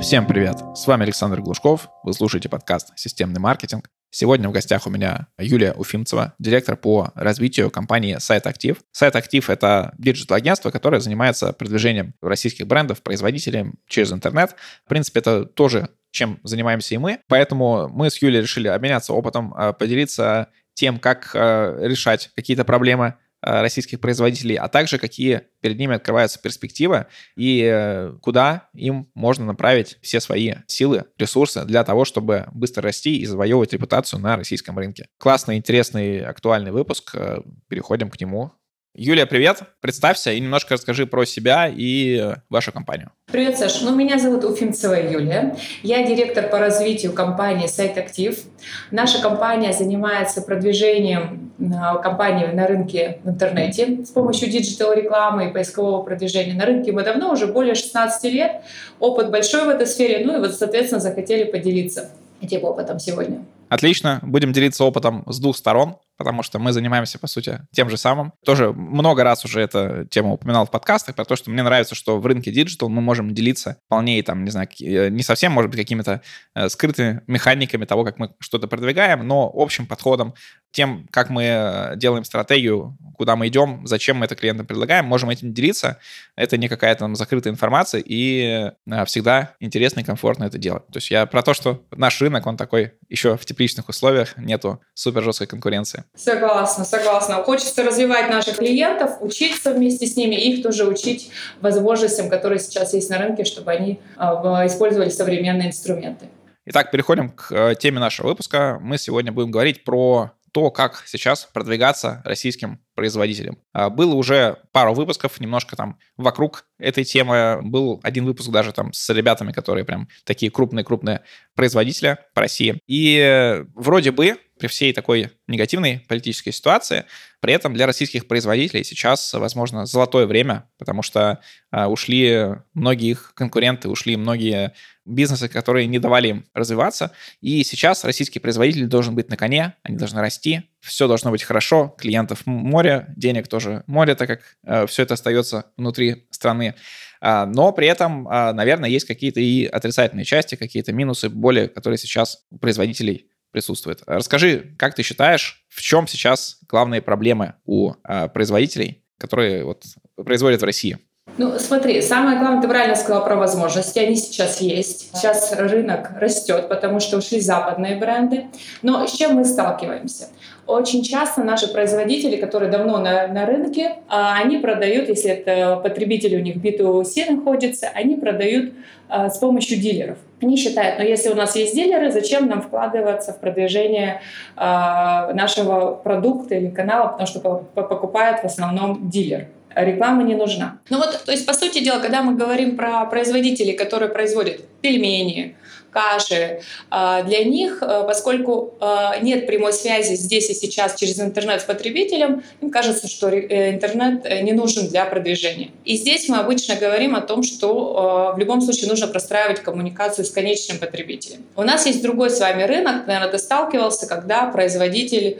Всем привет! С вами Александр Глушков. Вы слушаете подкаст «Системный маркетинг». Сегодня в гостях у меня Юлия Уфимцева, директор по развитию компании Сайт Актив. Сайт Актив — это digital-агентство, которое занимается продвижением российских брендов, производителей через интернет. В принципе, это тоже чем занимаемся и мы. Поэтому мы с Юлей решили обменяться опытом, а, поделиться тем, как а, решать какие-то проблемы российских производителей, а также какие перед ними открываются перспективы и э, куда им можно направить все свои силы, ресурсы для того, чтобы быстро расти и завоевывать репутацию на российском рынке. Классный, интересный, актуальный выпуск. Э, переходим к нему. Юлия, привет. Представься и немножко расскажи про себя и вашу компанию. Привет, Саша. Ну, меня зовут Уфимцева Юлия. Я директор по развитию компании Сайт Актив. Наша компания занимается продвижением а, компании на рынке в интернете с помощью digital-рекламы и поискового продвижения. На рынке мы давно, уже более 16 лет. Опыт большой в этой сфере. Ну и вот, соответственно, захотели поделиться этим опытом сегодня. Отлично. Будем делиться опытом с двух сторон потому что мы занимаемся, по сути, тем же самым. Тоже много раз уже эту тему упоминал в подкастах, про то, что мне нравится, что в рынке digital мы можем делиться вполне, там, не знаю, э, не совсем, может быть, какими-то э, скрытыми механиками того, как мы что-то продвигаем, но общим подходом, тем, как мы э, делаем стратегию, куда мы идем, зачем мы это клиентам предлагаем, можем этим делиться. Это не какая-то там закрытая информация, и всегда интересно и комфортно это делать. То есть я про то, что наш рынок, он такой еще в тепличных условиях, нету супер жесткой конкуренции. Согласна, согласна. Хочется развивать наших клиентов, учиться вместе с ними, их тоже учить возможностям, которые сейчас есть на рынке, чтобы они а, использовали современные инструменты. Итак, переходим к э, теме нашего выпуска. Мы сегодня будем говорить про то, как сейчас продвигаться российским производителям. А, было уже пару выпусков, немножко там вокруг этой темы. Был один выпуск даже там с ребятами, которые прям такие крупные-крупные производители по России. И вроде бы при всей такой негативной политической ситуации, при этом для российских производителей сейчас, возможно, золотое время, потому что э, ушли многие их конкуренты, ушли многие бизнесы, которые не давали им развиваться. И сейчас российский производитель должен быть на коне, они должны расти, все должно быть хорошо, клиентов море, денег тоже море, так как э, все это остается внутри страны. А, но при этом, а, наверное, есть какие-то и отрицательные части, какие-то минусы, боли, которые сейчас у производителей присутствует. Расскажи, как ты считаешь, в чем сейчас главные проблемы у э, производителей, которые вот производят в России? Ну, смотри, самое главное, ты правильно сказала про возможности, они сейчас есть. Сейчас рынок растет, потому что ушли западные бренды. Но с чем мы сталкиваемся? Очень часто наши производители, которые давно на, на рынке, а, они продают, если это потребители у них B2C находится, они продают а, с помощью дилеров. Они считают, но «Ну, если у нас есть дилеры, зачем нам вкладываться в продвижение э, нашего продукта или канала, потому что покупает в основном дилер реклама не нужна. Ну вот, то есть, по сути дела, когда мы говорим про производителей, которые производят пельмени, каши. А, для них, э, поскольку э, нет прямой связи здесь и сейчас через интернет с потребителем, им кажется, что э, интернет не нужен для продвижения. И здесь мы обычно говорим о том, что в любом случае нужно простраивать коммуникацию с конечным потребителем. У нас есть другой с вами рынок, наверное, ты сталкивался, когда производитель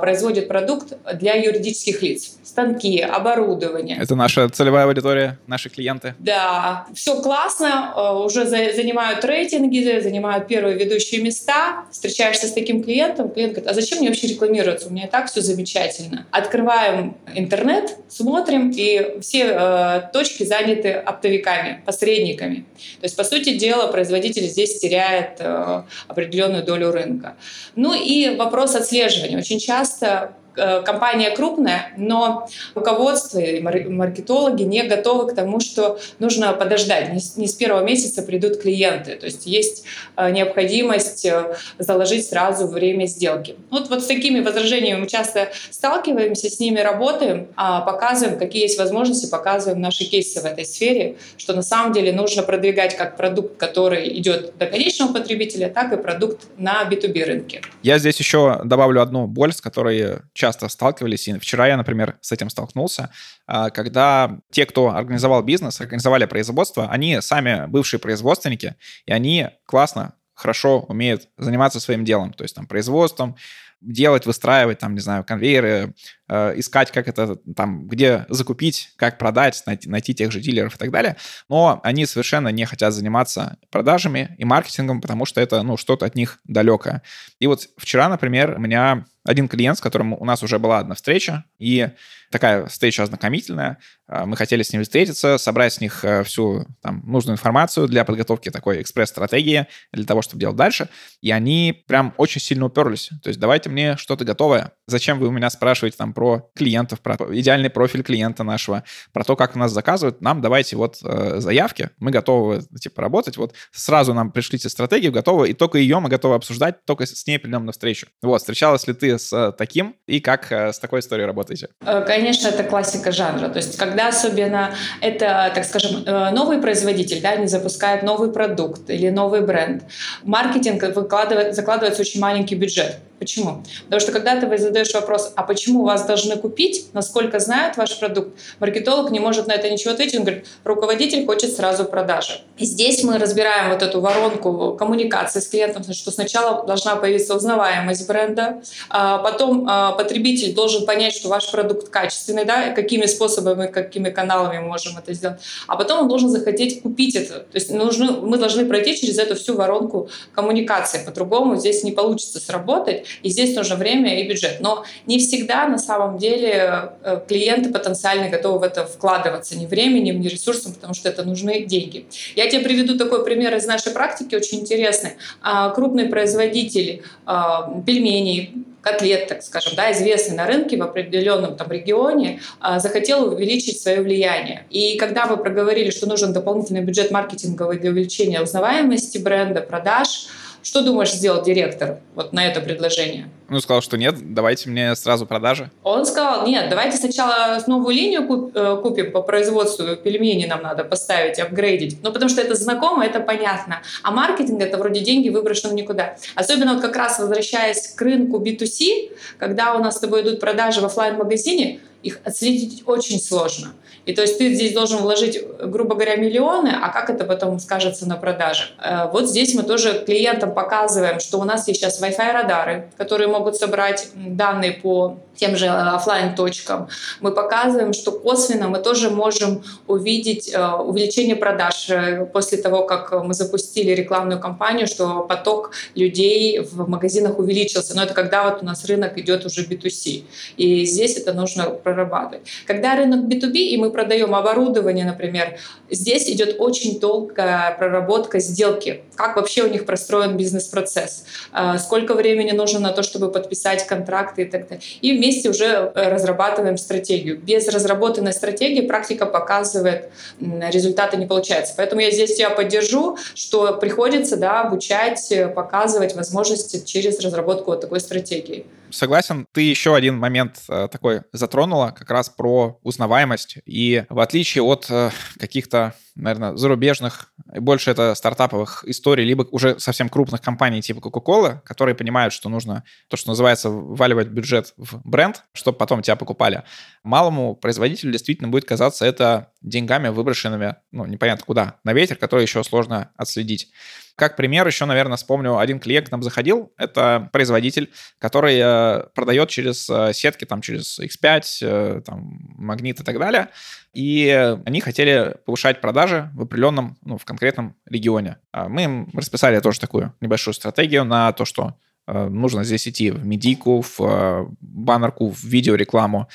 производит продукт для юридических лиц. Станки, оборудование. Это наша целевая аудитория, наши клиенты. Да, все классно, уже занимают рейтинги, рейтинги, занимают первые ведущие места. Встречаешься с таким клиентом, клиент говорит, а зачем мне вообще рекламироваться? У меня и так все замечательно. Открываем интернет, смотрим, и все э, точки заняты оптовиками, посредниками. То есть, по сути дела, производитель здесь теряет э, определенную долю рынка. Ну и вопрос отслеживания. Очень часто компания крупная, но руководство и маркетологи не готовы к тому, что нужно подождать. Не с первого месяца придут клиенты. То есть есть э, необходимость э, заложить сразу время сделки. Вот, вот с такими возражениями мы часто сталкиваемся, с ними работаем, а показываем, какие есть возможности, показываем наши кейсы в этой сфере, что на самом деле нужно продвигать как продукт, который идет до конечного потребителя, так и продукт на B2B рынке. Я здесь еще добавлю одну боль, с которой часто сталкивались. И вчера я, например, с этим столкнулся, а, когда те, кто организовал бизнес, организовали производство, они сами бывшие производственники, и они классно, хорошо умеют заниматься своим делом, то есть там производством, делать, выстраивать, там, не знаю, конвейеры, э, искать, как это там, где закупить, как продать, найти, найти тех же дилеров и так далее. Но они совершенно не хотят заниматься продажами и маркетингом, потому что это, ну, что-то от них далекое. И вот вчера, например, у меня один клиент, с которым у нас уже была одна встреча, и такая встреча ознакомительная. А, мы хотели с ними встретиться, собрать с них э, всю там, нужную информацию для подготовки такой экспресс-стратегии, для того, чтобы делать дальше. И они прям очень сильно уперлись. То есть давайте мне что-то готовое. Зачем вы у меня спрашиваете там про клиентов, про идеальный профиль клиента нашего, про то, как у нас заказывают? Нам давайте вот э, заявки, мы готовы типа работать. Вот сразу нам пришлите стратегию, готовы, и только ее мы готовы обсуждать, только с ней придем на встречу. Вот, встречалась ли ты с э, таким и как э, с такой историей работаете? Конечно, это классика жанра. То есть, когда особенно это, так скажем, э, новый производитель, да, не запускает новый продукт или новый бренд, маркетинг выкладывает, закладывается очень маленький бюджет. Почему? Потому что когда ты задаешь вопрос, а почему вас должны купить, насколько знают ваш продукт, маркетолог не может на это ничего ответить, он говорит, руководитель хочет сразу продажи. И здесь мы разбираем вот эту воронку коммуникации с клиентом, что сначала должна появиться узнаваемость бренда, а потом а, потребитель должен понять, что ваш продукт качественный, да, какими способами, какими каналами мы можем это сделать, а потом он должен захотеть купить это. То есть нужны, мы должны пройти через эту всю воронку коммуникации, по-другому здесь не получится сработать, и здесь нужно время и бюджет. Но не всегда на самом деле э, клиенты потенциально готовы в это вкладываться ни временем, ни ресурсом, потому что это нужны деньги. Я тебе приведу такой пример из нашей практики, очень интересный. А, крупный производитель а, пельменей, котлет, так скажем, да, известный на рынке в определенном там регионе, а, захотел увеличить свое влияние. И когда мы проговорили, что нужен дополнительный бюджет маркетинговый для увеличения узнаваемости бренда, продаж, что думаешь сделать директор вот на это предложение? Ну, сказал, что нет, давайте мне сразу продажи. Он сказал, нет, давайте сначала новую линию э, купим по производству пельменей нам надо поставить, апгрейдить. Ну, потому что это знакомо, это понятно. А маркетинг — это вроде деньги выброшены никуда. Особенно вот как раз возвращаясь к рынку B2C, когда у нас с тобой идут продажи в офлайн магазине их отследить очень сложно. И то есть ты здесь должен вложить, грубо говоря, миллионы, а как это потом скажется на продаже? Э, вот здесь мы тоже клиентам показываем, что у нас есть сейчас Wi-Fi радары, которые могут собрать данные по тем же офлайн точкам. Мы показываем, что косвенно мы тоже можем увидеть э, увеличение продаж э, после того, как мы запустили рекламную кампанию, что поток людей в магазинах увеличился. Но это когда вот у нас рынок идет уже B2C. И здесь это нужно прорабатывать. Когда рынок B2B, и мы продаем оборудование, например, здесь идет очень долгая проработка сделки. Как вообще у них простроен бизнес-процесс? Э, сколько времени нужно на то, чтобы подписать контракты и так далее. И вместе уже э, разрабатываем стратегию. Без разработанной стратегии практика показывает, результаты не получается. Поэтому я здесь тебя поддержу, что приходится да, обучать, э, показывать возможности через разработку вот такой стратегии согласен. Ты еще один момент э, такой затронула, как раз про узнаваемость. И в отличие от э, каких-то, наверное, зарубежных, больше это стартаповых историй, либо уже совсем крупных компаний типа Coca-Cola, которые понимают, что нужно то, что называется, вваливать бюджет в бренд, чтобы потом тебя покупали. Малому производителю действительно будет казаться это деньгами, выброшенными, ну, непонятно куда, на ветер, который еще сложно отследить. Как пример еще, наверное, вспомню, один клиент к нам заходил, это производитель, который э, продает через э, сетки, там, через X5, э, там, Магнит и так далее, и они хотели повышать продажи в определенном, ну, в конкретном регионе. А мы им расписали тоже такую небольшую стратегию на то, что нужно здесь идти в медийку, в баннерку, в видеорекламу,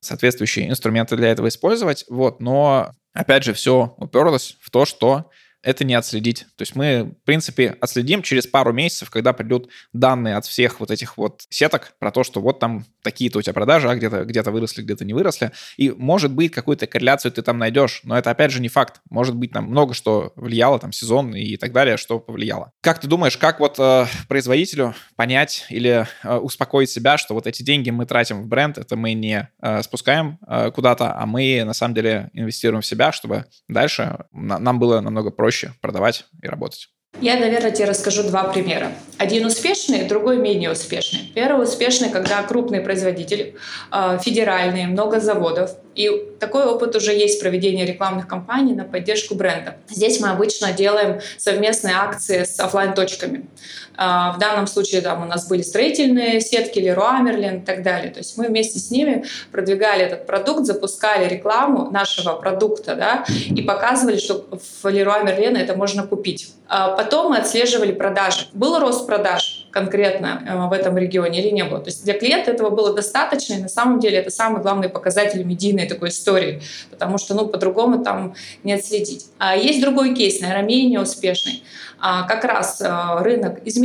соответствующие инструменты для этого использовать, вот, но опять же все уперлось в то, что это не отследить. То есть мы, в принципе, отследим через пару месяцев, когда придут данные от всех вот этих вот сеток про то, что вот там такие-то у тебя продажи, а где-то где выросли, где-то не выросли. И может быть какую-то корреляцию ты там найдешь, но это опять же не факт. Может быть там много что влияло, там сезон и так далее, что повлияло. Как ты думаешь, как вот э, производителю понять или э, успокоить себя, что вот эти деньги мы тратим в бренд, это мы не э, спускаем э, куда-то, а мы на самом деле инвестируем в себя, чтобы дальше на, нам было намного проще проще продавать и работать. Я, наверное, тебе расскажу два примера. Один успешный, другой менее успешный. Первый успешный, когда крупные производители, а, федеральные, много заводов. И такой опыт уже есть проведения рекламных кампаний на поддержку бренда. Здесь мы обычно делаем совместные акции с офлайн точками а, В данном случае там у нас были строительные сетки, Леруа Мерлен и так далее. То есть мы вместе с ними продвигали этот продукт, запускали рекламу нашего продукта да, и показывали, что в Леруа Мерлен это можно купить. А потом мы отслеживали продажи. Был рост продаж конкретно э, в этом регионе или не было. То есть для клиента этого было достаточно, и на самом деле это самый главный показатель медийной такой истории, потому что ну, по-другому там не отследить. А есть другой кейс, наверное, менее успешный. А, как раз э, рынок изменился,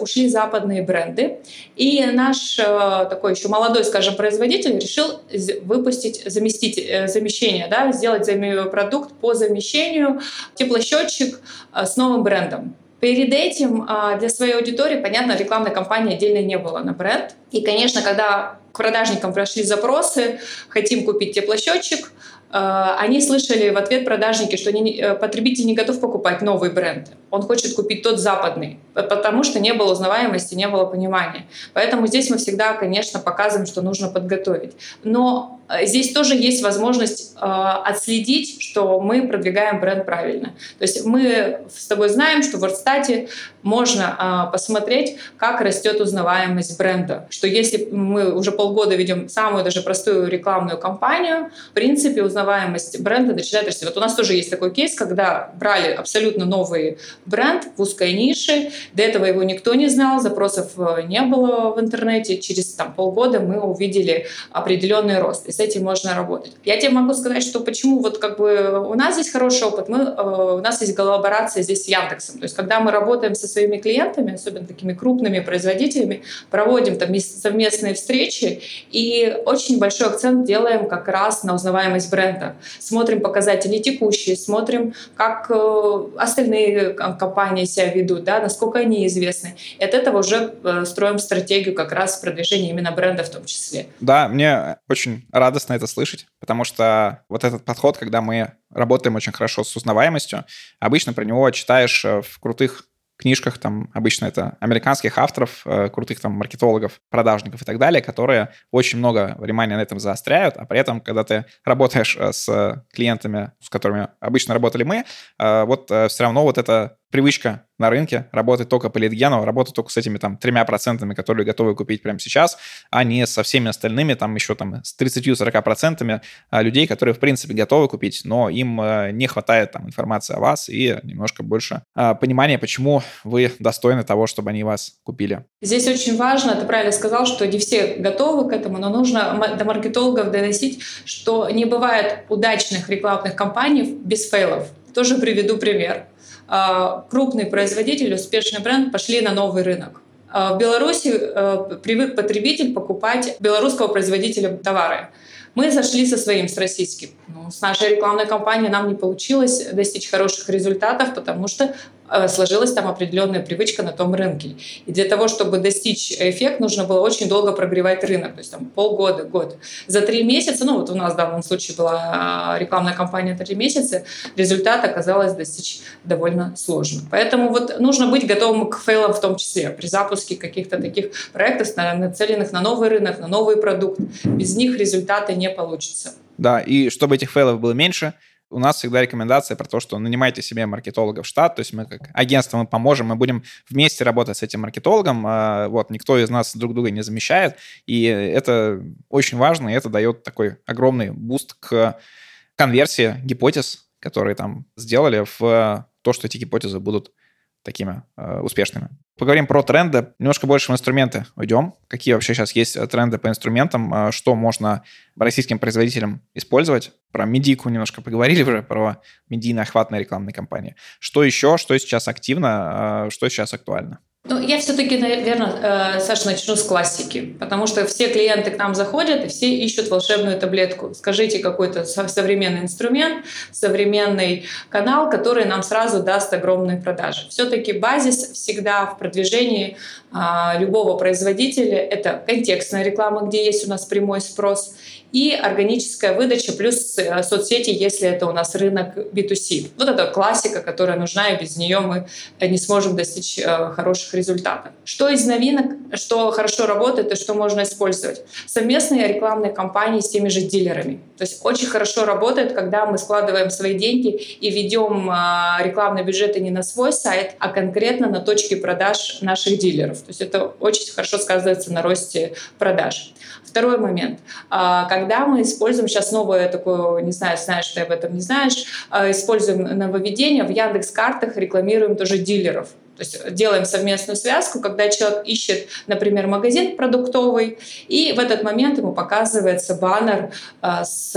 ушли западные бренды, и наш э, такой еще молодой, скажем, производитель решил выпустить, заместить замещение, да, сделать продукт по замещению теплосчетчик с новым брендом. Перед этим для своей аудитории, понятно, рекламной кампании отдельно не было на бренд. И, конечно, когда к продажникам прошли запросы, хотим купить теплосчетчик, они слышали в ответ продажники, что э, потребитель не готов покупать новый бренд. Он хочет купить тот западный, потому что не было узнаваемости, не было понимания. Поэтому здесь мы всегда, конечно, показываем, что нужно подготовить. Но э, здесь тоже есть возможность э, отследить, что мы продвигаем бренд правильно. То есть мы с тобой знаем, что в WordStat можно посмотреть, как растет узнаваемость бренда. Что если мы уже полгода ведем самую даже простую рекламную кампанию, в принципе, узнаваемость бренда начинает расти. Вот у нас тоже есть такой кейс, когда брали абсолютно новый бренд в узкой нише, до этого его никто не знал, запросов э, не было в интернете. Через там, полгода мы увидели определенный рост, и с этим можно работать. Я тебе могу сказать, что почему вот как бы у нас здесь хороший опыт, мы, э, у нас есть коллаборация здесь с Яндексом. То есть когда мы работаем со своими клиентами, особенно такими крупными производителями, проводим там совместные встречи, и очень большой акцент делаем как раз на узнаваемость бренда. Смотрим показатели текущие, смотрим, как э, остальные компании себя ведут, да, насколько они известны. И от этого уже э, строим стратегию как раз продвижения именно бренда в том числе. Да, мне очень радостно это слышать, потому что вот этот подход, когда мы работаем очень хорошо с узнаваемостью, обычно про него читаешь э, в крутых книжках, там обычно это американских авторов, э, крутых там маркетологов, продажников и так далее, которые очень много внимания на этом заостряют, а при этом, когда ты работаешь с клиентами, с которыми обычно работали мы, вот все равно вот это привычка на рынке работать только по лидгену, работать только с этими там тремя процентами, которые готовы купить прямо сейчас, а не со всеми остальными, там еще там с 30-40 процентами а, людей, которые в принципе готовы купить, но им э, не хватает там информации о вас и немножко больше а, понимания, почему вы достойны того, чтобы они вас купили. Здесь очень важно, ты правильно сказал, что не все готовы к этому, но нужно до маркетологов доносить, что не бывает удачных рекламных кампаний без фейлов. Тоже приведу пример. А, крупный производитель, успешный бренд пошли на новый рынок. А, в Беларуси э, привык потребитель покупать белорусского производителя товары. Мы зашли со своим, с российским. Ну, с нашей рекламной кампанией нам не получилось достичь хороших результатов, потому что сложилась там определенная привычка на том рынке. И для того, чтобы достичь эффект, нужно было очень долго прогревать рынок, то есть там полгода, год. За три месяца, ну вот у нас в данном случае была а, рекламная кампания три месяца, результат оказалось достичь довольно сложно. Поэтому вот нужно быть готовым к фейлам в том числе при запуске каких-то таких проектов, нацеленных на новый рынок, на новый продукт. Без них результаты не получится. Да, и чтобы этих фейлов было меньше, у нас всегда рекомендация про то, что нанимайте себе маркетолога в штат, то есть мы как агентство мы поможем, мы будем вместе работать с этим маркетологом, а, вот, никто из нас друг друга не замещает, и это очень важно, и это дает такой огромный boost к конверсии гипотез, которые там сделали в то, что эти гипотезы будут такими э, успешными. Поговорим про тренды. Немножко больше в инструменты уйдем. Какие вообще сейчас есть э, тренды по инструментам, э, что можно российским производителям использовать. Про медийку немножко поговорили уже, про медийно-охватные рекламные кампании. Что еще, что сейчас активно, э, что сейчас актуально? Ну, я все-таки, наверное, э, Саша, начну с классики, потому что все клиенты к нам заходят, и все ищут волшебную таблетку. Скажите какой-то современный инструмент, современный канал, который нам сразу даст огромные продажи. Все-таки базис всегда в продвижении а, любого производителя — это контекстная реклама, где есть у нас прямой спрос, и органическая выдача плюс э, соцсети, если это у нас рынок B2C. Вот это классика, которая нужна, и без нее мы не сможем достичь э, хороших результатов. Что из новинок, что хорошо работает и что можно использовать? Совместные рекламные кампании с теми же дилерами. То есть очень хорошо работает, когда мы складываем свои деньги и ведем э, рекламные бюджеты не на свой сайт, а конкретно на точки продаж наших дилеров. То есть это очень хорошо сказывается на росте продаж. Второй момент. А, когда мы используем сейчас новое такое, не знаю, знаешь ты об этом, не знаешь, а, используем нововведение, в Яндекс картах рекламируем тоже дилеров. То есть делаем совместную связку, когда человек ищет, например, магазин продуктовый, и в этот момент ему показывается баннер а, с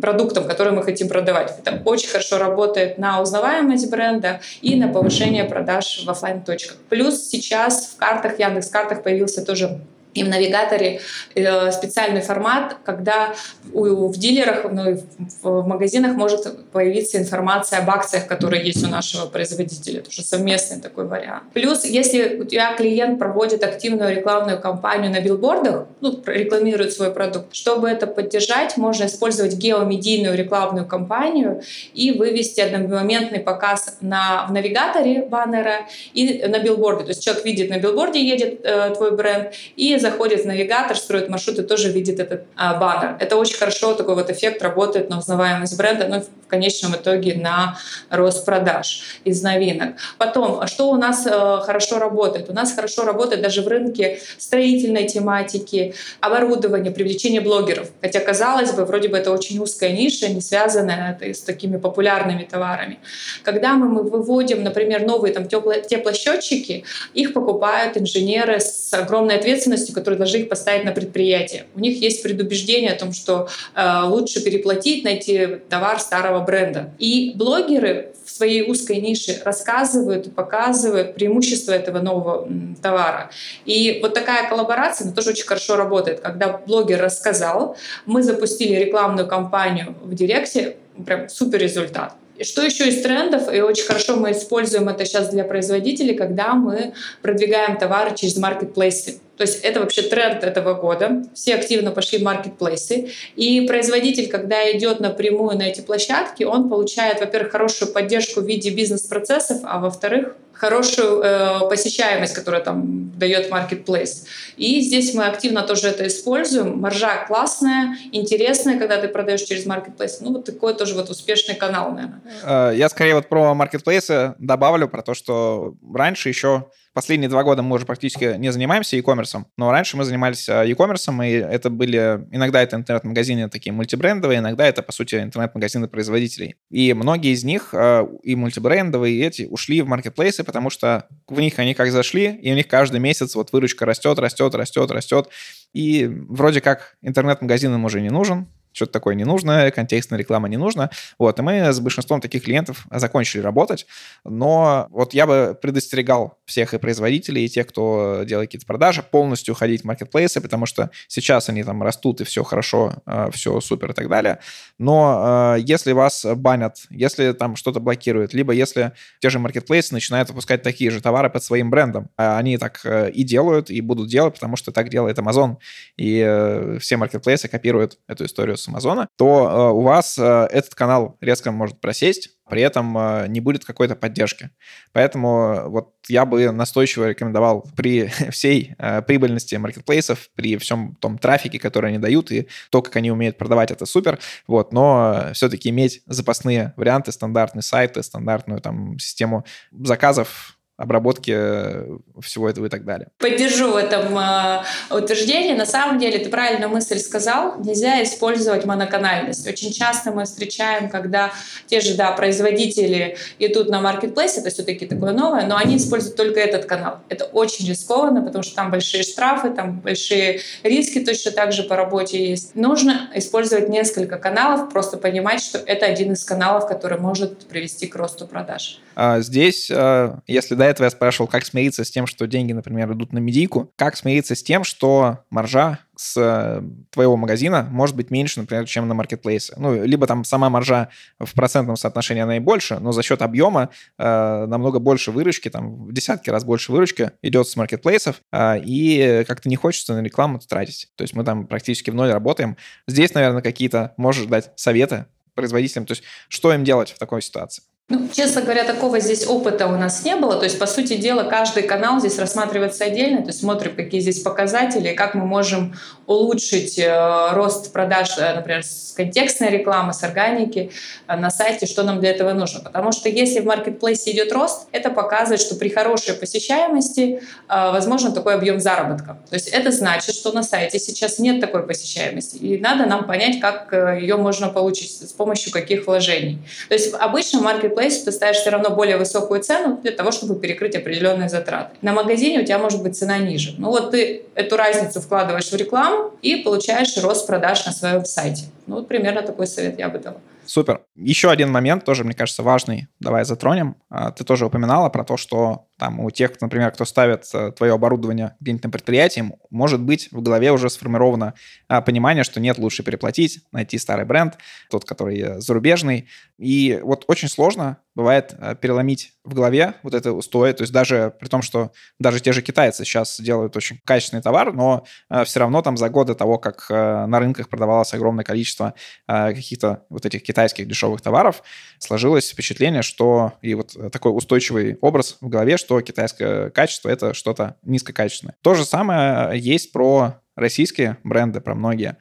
продуктом, который мы хотим продавать. Это очень хорошо работает на узнаваемость бренда и на повышение продаж в офлайн точках. Плюс сейчас в картах, Яндекс картах появился тоже и в навигаторе э, специальный формат, когда в дилерах, ну, в, в магазинах может появиться информация об акциях, которые есть у нашего производителя. Это уже совместный такой вариант. Плюс, если у тебя клиент проводит активную рекламную кампанию на билбордах, ну, рекламирует свой продукт, чтобы это поддержать, можно использовать геомедийную рекламную кампанию и вывести одномоментный показ на, в навигаторе баннера и на билборде. То есть человек видит на билборде едет э, твой бренд и заходит в навигатор, строит маршрут и тоже видит этот а, баннер. Это очень хорошо, такой вот эффект работает на узнаваемость бренда, но в конечном итоге на рост продаж из новинок. Потом, что у нас э, хорошо работает? У нас хорошо работает даже в рынке строительной тематики, оборудования, привлечения блогеров. Хотя, казалось бы, вроде бы это очень узкая ниша, не связанная с такими популярными товарами. Когда мы, мы выводим, например, новые там тепло, теплосчетчики, их покупают инженеры с огромной ответственностью, которые должны их поставить на предприятие. У них есть предубеждение о том, что э, лучше переплатить, найти товар старого бренда. И блогеры в своей узкой нише рассказывают и показывают преимущества этого нового товара. И вот такая коллаборация, тоже очень хорошо работает. Когда блогер рассказал, мы запустили рекламную кампанию в Директе, прям супер результат. Что еще из трендов, и очень хорошо мы используем это сейчас для производителей, когда мы продвигаем товары через маркетплейсы. То есть это вообще тренд этого года. Все активно пошли в маркетплейсы. И производитель, когда идет напрямую на эти площадки, он получает, во-первых, хорошую поддержку в виде бизнес-процессов, а во-вторых, хорошую э, посещаемость, которая там дает marketplace. И здесь мы активно тоже это используем. Маржа классная, интересная, когда ты продаешь через marketplace. Ну, вот такой тоже вот успешный канал, наверное. Э, я скорее вот про marketplace добавлю, про то, что раньше еще Последние два года мы уже практически не занимаемся e-commerce, но раньше мы занимались э, e-commerce, и это были... Иногда это интернет-магазины такие мультибрендовые, иногда это, по сути, интернет-магазины производителей. И многие из них, э, и мультибрендовые, и эти, ушли в маркетплейсы, потому что в них они как зашли, и у них каждый месяц вот выручка растет, растет, растет, растет. И вроде как интернет-магазин им уже не нужен, что-то такое не нужно, контекстная реклама не нужна. Вот, и мы с большинством таких клиентов закончили работать. Но вот я бы предостерегал всех и производителей, и тех, кто делает какие-то продажи, полностью уходить в маркетплейсы, потому что сейчас они там растут, и все хорошо, э, все супер и так далее. Но э, если вас банят, если там что-то блокируют, либо если те же маркетплейсы начинают выпускать такие же товары под своим брендом, а они так э, и делают, и будут делать, потому что так делает Amazon, и все маркетплейсы копируют эту историю с с Амазона, то э, у вас э, этот канал резко может просесть, при этом э, не будет какой-то поддержки. Поэтому вот я бы настойчиво рекомендовал при всей прибыльности маркетплейсов, при всем том трафике, который они дают, и то, как они умеют продавать, это супер, вот, но все-таки иметь запасные варианты, стандартные сайты, стандартную там систему заказов, обработки э, всего этого и так далее. Поддержу в этом э, утверждении. На самом деле, ты правильно мысль сказал, нельзя использовать моноканальность. Очень часто мы встречаем, когда те же да, производители идут на маркетплейс, это все-таки такое новое, но они используют только этот канал. Это очень рискованно, потому что там большие штрафы, там большие риски точно так же по работе есть. Нужно использовать несколько каналов, просто понимать, что это один из каналов, который может привести к росту продаж. А здесь, э, если да, этого я спрашивал, как смириться с тем, что деньги, например, идут на медийку, как смириться с тем, что маржа с э, твоего магазина может быть меньше, например, чем на маркетплейсе. Ну, либо там сама маржа в процентном соотношении она и больше, но за счет объема э, намного больше выручки, там в десятки раз больше выручки идет с маркетплейсов, э, и как-то не хочется на рекламу тратить. То есть мы там практически в ноль работаем. Здесь, наверное, какие-то можешь дать советы производителям, то есть что им делать в такой ситуации? Ну, честно говоря, такого здесь опыта у нас не было. То есть, по сути дела, каждый канал здесь рассматривается отдельно. То есть, смотрим, какие здесь показатели, как мы можем улучшить э, рост продаж, э, например, с контекстной рекламы, с органики э, на сайте, что нам для этого нужно. Потому что если в маркетплейсе идет рост, это показывает, что при хорошей посещаемости э, возможен такой объем заработка. То есть, это значит, что на сайте сейчас нет такой посещаемости. И надо нам понять, как э, ее можно получить, с помощью каких вложений. То есть, обычно маркет маркетплейсе ты ставишь все равно более высокую цену для того, чтобы перекрыть определенные затраты. На магазине у тебя может быть цена ниже. Ну вот ты эту разницу вкладываешь в рекламу и получаешь рост продаж на своем сайте. Ну вот примерно такой совет я бы дала. Супер. Еще один момент, тоже, мне кажется, важный. Давай затронем. А, ты тоже упоминала про то, что там у тех, например, кто ставит э, твое оборудование где-нибудь на предприятии, может быть в голове уже сформировано а, понимание, что нет, лучше переплатить, найти старый бренд, тот, который э, зарубежный. И вот очень сложно бывает э, переломить в голове вот это устои, то есть даже при том, что даже те же китайцы сейчас делают очень качественный товар, но все равно там за годы того, как на рынках продавалось огромное количество каких-то вот этих китайских дешевых товаров, сложилось впечатление, что и вот такой устойчивый образ в голове, что китайское качество — это что-то низкокачественное. То же самое есть про российские бренды, про многие.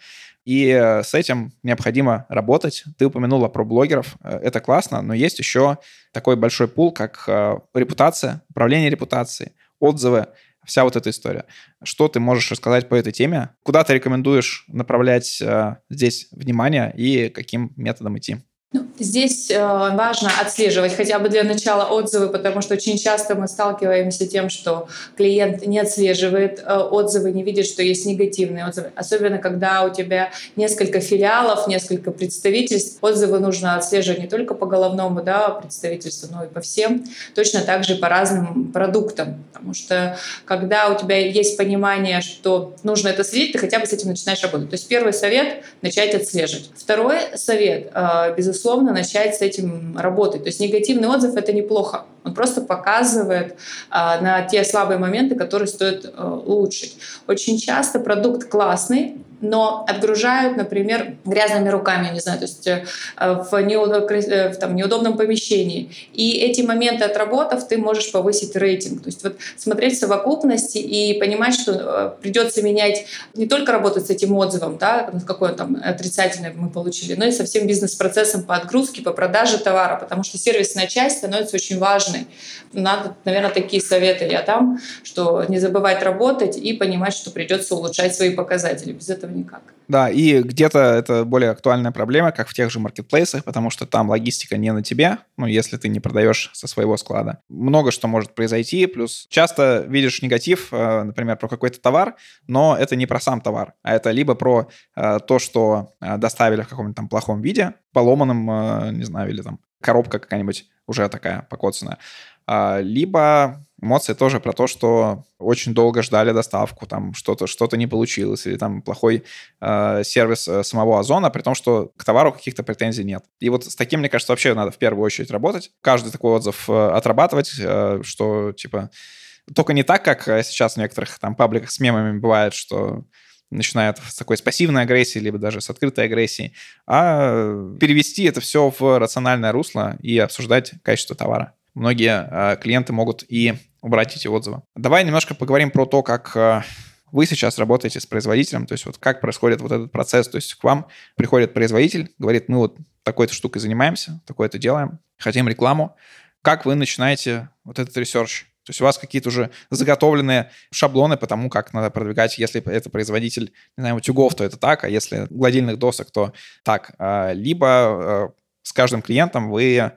И с этим необходимо работать. Ты упомянула про блогеров. Это классно, но есть еще такой большой пул, как э, репутация, управление репутацией, отзывы, вся вот эта история. Что ты можешь рассказать по этой теме? Куда ты рекомендуешь направлять э, здесь внимание и каким методом идти? Здесь э, важно отслеживать хотя бы для начала отзывы, потому что очень часто мы сталкиваемся с тем, что клиент не отслеживает э, отзывы, не видит, что есть негативные отзывы. Особенно, когда у тебя несколько филиалов, несколько представительств, отзывы нужно отслеживать не только по головному да, представительству, но и по всем. Точно так же по разным продуктам. Потому что когда у тебя есть понимание, что нужно это следить, ты хотя бы с этим начинаешь работать. То есть первый совет — начать отслеживать. Второй совет, э, безусловно, безусловно, начать с этим работать. То есть негативный отзыв — это неплохо. Он просто показывает а, на те слабые моменты, которые стоит а, улучшить. Очень часто продукт классный, но отгружают, например, грязными руками, не знаю, то есть э, в, неудоб, э, в там, неудобном помещении. И эти моменты отработав, ты можешь повысить рейтинг. То есть вот смотреть в совокупности и понимать, что придется менять не только работать с этим отзывом, да, какой он там отрицательный мы получили, но и со всем бизнес-процессом по отгрузке, по продаже товара, потому что сервисная часть становится очень важной. Надо, наверное, такие советы я дам, что не забывать работать и понимать, что придется улучшать свои показатели. Без этого никак. Да, и где-то это более актуальная проблема, как в тех же маркетплейсах, потому что там логистика не на тебе, ну, если ты не продаешь со своего склада. Много что может произойти, плюс часто видишь негатив, э, например, про какой-то товар, но это не про сам товар, а это либо про э, то, что э, доставили в каком-нибудь там плохом виде, поломанном, не знаю, или там коробка какая-нибудь уже такая покоцанная, а, либо эмоции тоже про то, что очень долго ждали доставку, там что-то что не получилось, или там плохой э, сервис самого Озона, при том, что к товару каких-то претензий нет. И вот с таким, мне кажется, вообще надо в первую очередь работать, каждый такой отзыв э, отрабатывать, э, что типа только не так, как сейчас в некоторых там пабликах с мемами бывает, что начинает с такой с пассивной агрессии, либо даже с открытой агрессией, а перевести это все в рациональное русло и обсуждать качество товара многие э, клиенты могут и убрать эти отзывы. Давай немножко поговорим про то, как э, вы сейчас работаете с производителем, то есть вот как происходит вот этот процесс, то есть к вам приходит производитель, говорит, мы вот такой-то штукой занимаемся, такое-то делаем, хотим рекламу. Как вы начинаете вот этот research? То есть у вас какие-то уже заготовленные шаблоны по тому, как надо продвигать. Если это производитель, не знаю, утюгов, то это так, а если гладильных досок, то так. А, либо э, с каждым клиентом вы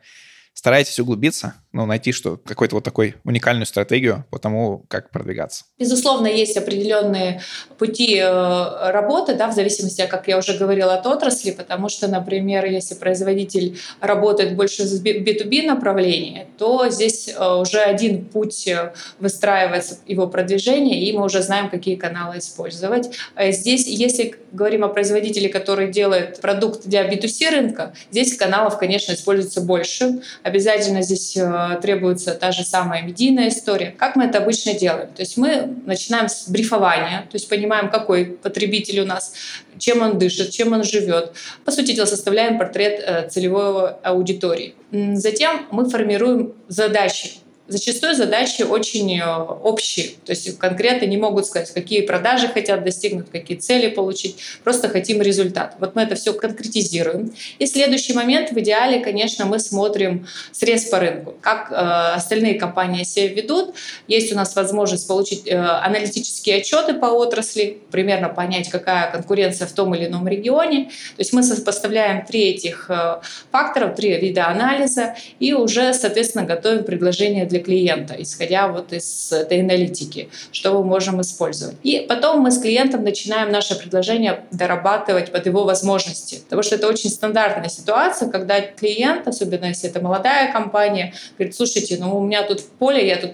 стараетесь углубиться, ну, найти что, какой-то вот такой уникальную стратегию по тому, как продвигаться. Безусловно, есть определенные пути э, работы, да, в зависимости, как я уже говорила, от отрасли, потому что, например, если производитель работает больше в B2B направлении, то здесь э, уже один путь э, выстраивается его продвижение, и мы уже знаем, какие каналы использовать. Здесь, если говорим о производителе, который делает продукт для B2C рынка, здесь каналов, конечно, используется больше. Обязательно здесь требуется та же самая медийная история. Как мы это обычно делаем? То есть мы начинаем с брифования, то есть понимаем, какой потребитель у нас, чем он дышит, чем он живет. По сути дела, составляем портрет э, целевой аудитории. Затем мы формируем задачи Зачастую задачи очень э, общие, то есть конкретно не могут сказать, какие продажи хотят достигнуть, какие цели получить, просто хотим результат. Вот мы это все конкретизируем. И следующий момент, в идеале, конечно, мы смотрим срез по рынку, как э, остальные компании себя ведут. Есть у нас возможность получить э, аналитические отчеты по отрасли, примерно понять, какая конкуренция в том или ином регионе. То есть мы сопоставляем три этих э, фактора, три вида анализа и уже, соответственно, готовим предложение для для клиента, исходя вот из этой аналитики, что мы можем использовать. И потом мы с клиентом начинаем наше предложение дорабатывать под его возможности, потому что это очень стандартная ситуация, когда клиент, особенно если это молодая компания, говорит, слушайте, ну у меня тут в поле, я тут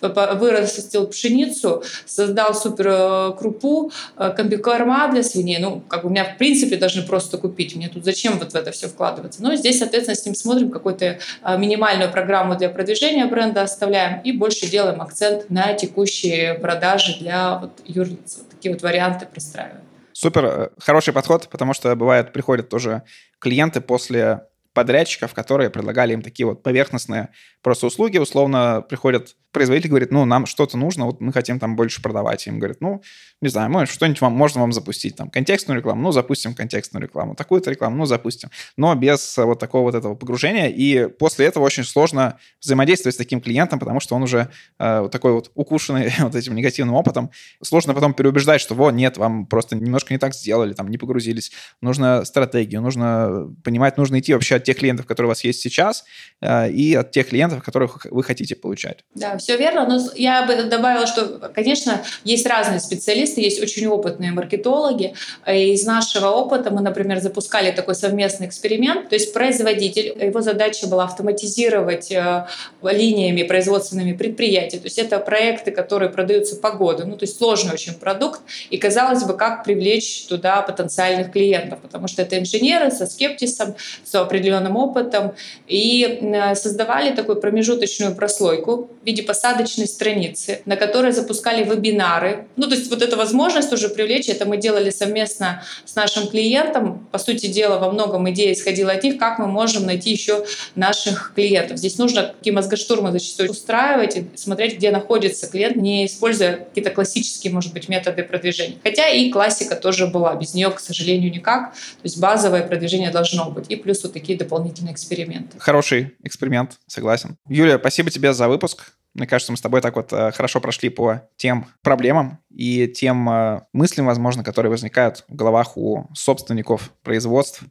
вырастил пшеницу, создал супер э, крупу, э, комбикорма для свиней, ну как бы у меня в принципе должны просто купить, мне тут зачем вот в это все вкладываться? Ну здесь, соответственно, с ним смотрим какую-то э, минимальную программу для продвижения бренда, бренда оставляем и больше делаем акцент на текущие продажи для вот юрлиц. Вот такие вот варианты простраиваем. Супер, э, хороший подход, потому что бывает, приходят тоже клиенты после подрядчиков, которые предлагали им такие вот поверхностные просто услуги. Условно приходят производитель говорит, ну, нам что-то нужно, вот мы хотим там больше продавать. Им говорят, ну, не знаю, мы что-нибудь вам, можно вам запустить, там, контекстную рекламу, ну, запустим контекстную рекламу, такую-то рекламу, ну, запустим. Но без вот такого вот этого погружения. И после этого очень сложно взаимодействовать с таким клиентом, потому что он уже э, вот такой вот укушенный вот этим негативным опытом. Сложно потом переубеждать, что, вот, нет, вам просто немножко не так сделали, там, не погрузились. Нужно стратегию, нужно понимать, нужно идти вообще от тех клиентов, которые у вас есть сейчас, э, и от тех клиентов, которых вы хотите получать. Да, все верно, но я бы добавила, что, конечно, есть разные специалисты, есть очень опытные маркетологи. Из нашего опыта мы, например, запускали такой совместный эксперимент, то есть производитель, его задача была автоматизировать э, линиями производственными предприятия, то есть это проекты, которые продаются по году, ну то есть сложный очень продукт, и казалось бы, как привлечь туда потенциальных клиентов, потому что это инженеры со скептисом, с определенным опытом, и э, создавали такую промежуточную прослойку в виде посадочной страницы, на которой запускали вебинары. Ну, то есть вот эта возможность уже привлечь, это мы делали совместно с нашим клиентом. По сути дела, во многом идея исходила от них, как мы можем найти еще наших клиентов. Здесь нужно такие мозгоштурмы зачастую устраивать и смотреть, где находится клиент, не используя какие-то классические, может быть, методы продвижения. Хотя и классика тоже была, без нее, к сожалению, никак. То есть базовое продвижение должно быть. И плюс вот такие дополнительные эксперименты. Хороший эксперимент, согласен. Юлия, спасибо тебе за выпуск. Мне кажется, мы с тобой так вот э, хорошо прошли по тем проблемам и тем э, мыслям, возможно, которые возникают в головах у собственников производств.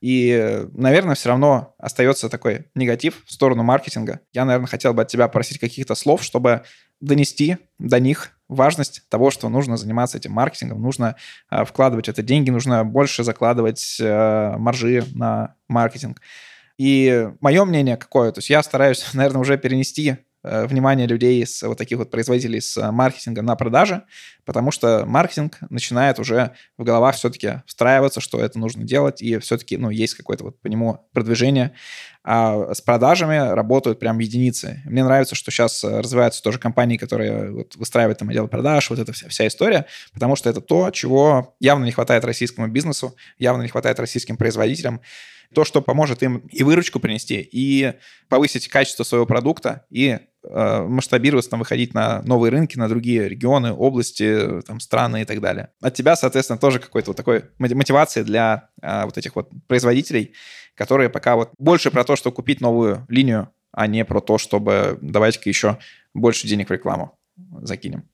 И, наверное, все равно остается такой негатив в сторону маркетинга. Я, наверное, хотел бы от тебя попросить каких-то слов, чтобы донести до них важность того, что нужно заниматься этим маркетингом, нужно э, вкладывать это деньги, нужно больше закладывать маржи на маркетинг. И мое мнение какое, то есть я стараюсь, наверное, уже перенести Э, внимание людей с вот таких вот производителей с э, маркетинга на продажи, потому что маркетинг начинает уже в головах все-таки встраиваться, что это нужно делать, и все-таки, ну, есть какое-то вот по нему продвижение. А с продажами работают прям единицы. Мне нравится, что сейчас э, развиваются тоже компании, которые вот выстраивают там отдел продаж, вот эта вся, вся история, потому что это то, чего явно не хватает российскому бизнесу, явно не хватает российским производителям то, что поможет им и выручку принести, и повысить качество своего продукта, и э, масштабироваться, там, выходить на новые рынки, на другие регионы, области, там, страны и так далее. От тебя, соответственно, тоже какой-то вот такой мотивации для э, вот этих вот производителей, которые пока вот больше про то, что купить новую линию, а не про то, чтобы давайте-ка еще больше денег в рекламу закинем.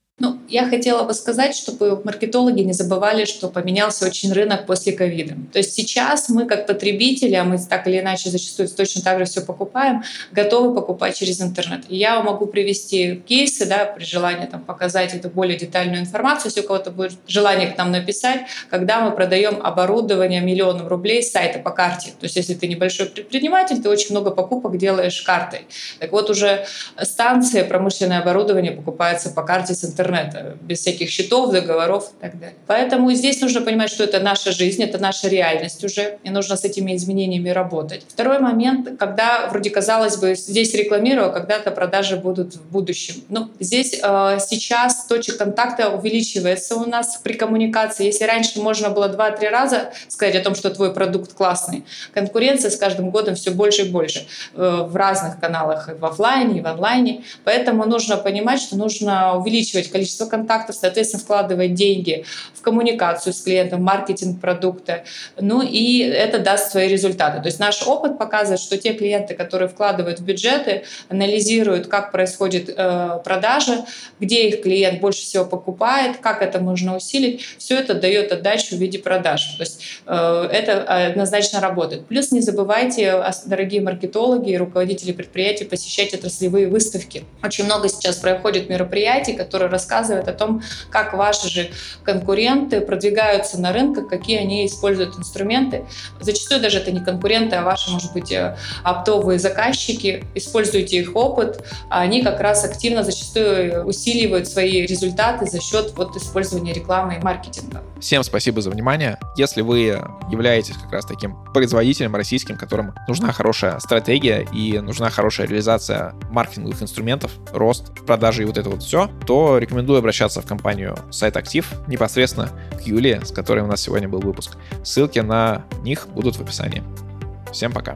Я хотела бы сказать, чтобы маркетологи не забывали, что поменялся очень рынок после ковида. То есть сейчас мы как потребители, а мы так или иначе зачастую точно так же все покупаем, готовы покупать через интернет. И я могу привести кейсы, да, при желании там, показать эту более детальную информацию, если у кого-то будет желание к нам написать, когда мы продаем оборудование миллионом рублей с сайта по карте. То есть если ты небольшой предприниматель, ты очень много покупок делаешь картой. Так вот уже станции, промышленное оборудование покупается по карте с интернета, без всяких счетов, договоров и так далее. Поэтому здесь нужно понимать, что это наша жизнь, это наша реальность уже, и нужно с этими изменениями работать. Второй момент, когда вроде казалось бы, здесь рекламирую, а когда-то продажи будут в будущем. Ну, здесь э, сейчас точек контакта увеличивается у нас при коммуникации. Если раньше можно было 2-3 раза сказать о том, что твой продукт классный, конкуренция с каждым годом все больше и больше э, в разных каналах, и в офлайне, и в онлайне. Поэтому нужно понимать, что нужно увеличивать количество контактов, соответственно, вкладывать деньги в коммуникацию с клиентом, маркетинг продукта. Ну и это даст свои результаты. То есть наш опыт показывает, что те клиенты, которые вкладывают в бюджеты, анализируют, как происходит э, продажа, где их клиент больше всего покупает, как это можно усилить, все это дает отдачу в виде продаж. То есть э, это однозначно работает. Плюс не забывайте, дорогие маркетологи и руководители предприятий, посещать отраслевые выставки. Очень много сейчас проходит мероприятий, которые рассказывают о том, как ваши же конкуренты продвигаются на рынках, какие они используют инструменты. Зачастую даже это не конкуренты, а ваши, может быть, э, оптовые заказчики. Используйте их опыт, а они как раз активно зачастую усиливают свои результаты за счет вот использования рекламы и маркетинга. Всем спасибо за внимание. Если вы являетесь как раз таким производителем российским, которым нужна хорошая стратегия и нужна хорошая реализация маркетинговых инструментов, рост, продажи и вот это вот все, то рекомендую обращаться в компанию Сайт Актив непосредственно к Юлии, с которой у нас сегодня был выпуск. Ссылки на них будут в описании. Всем пока.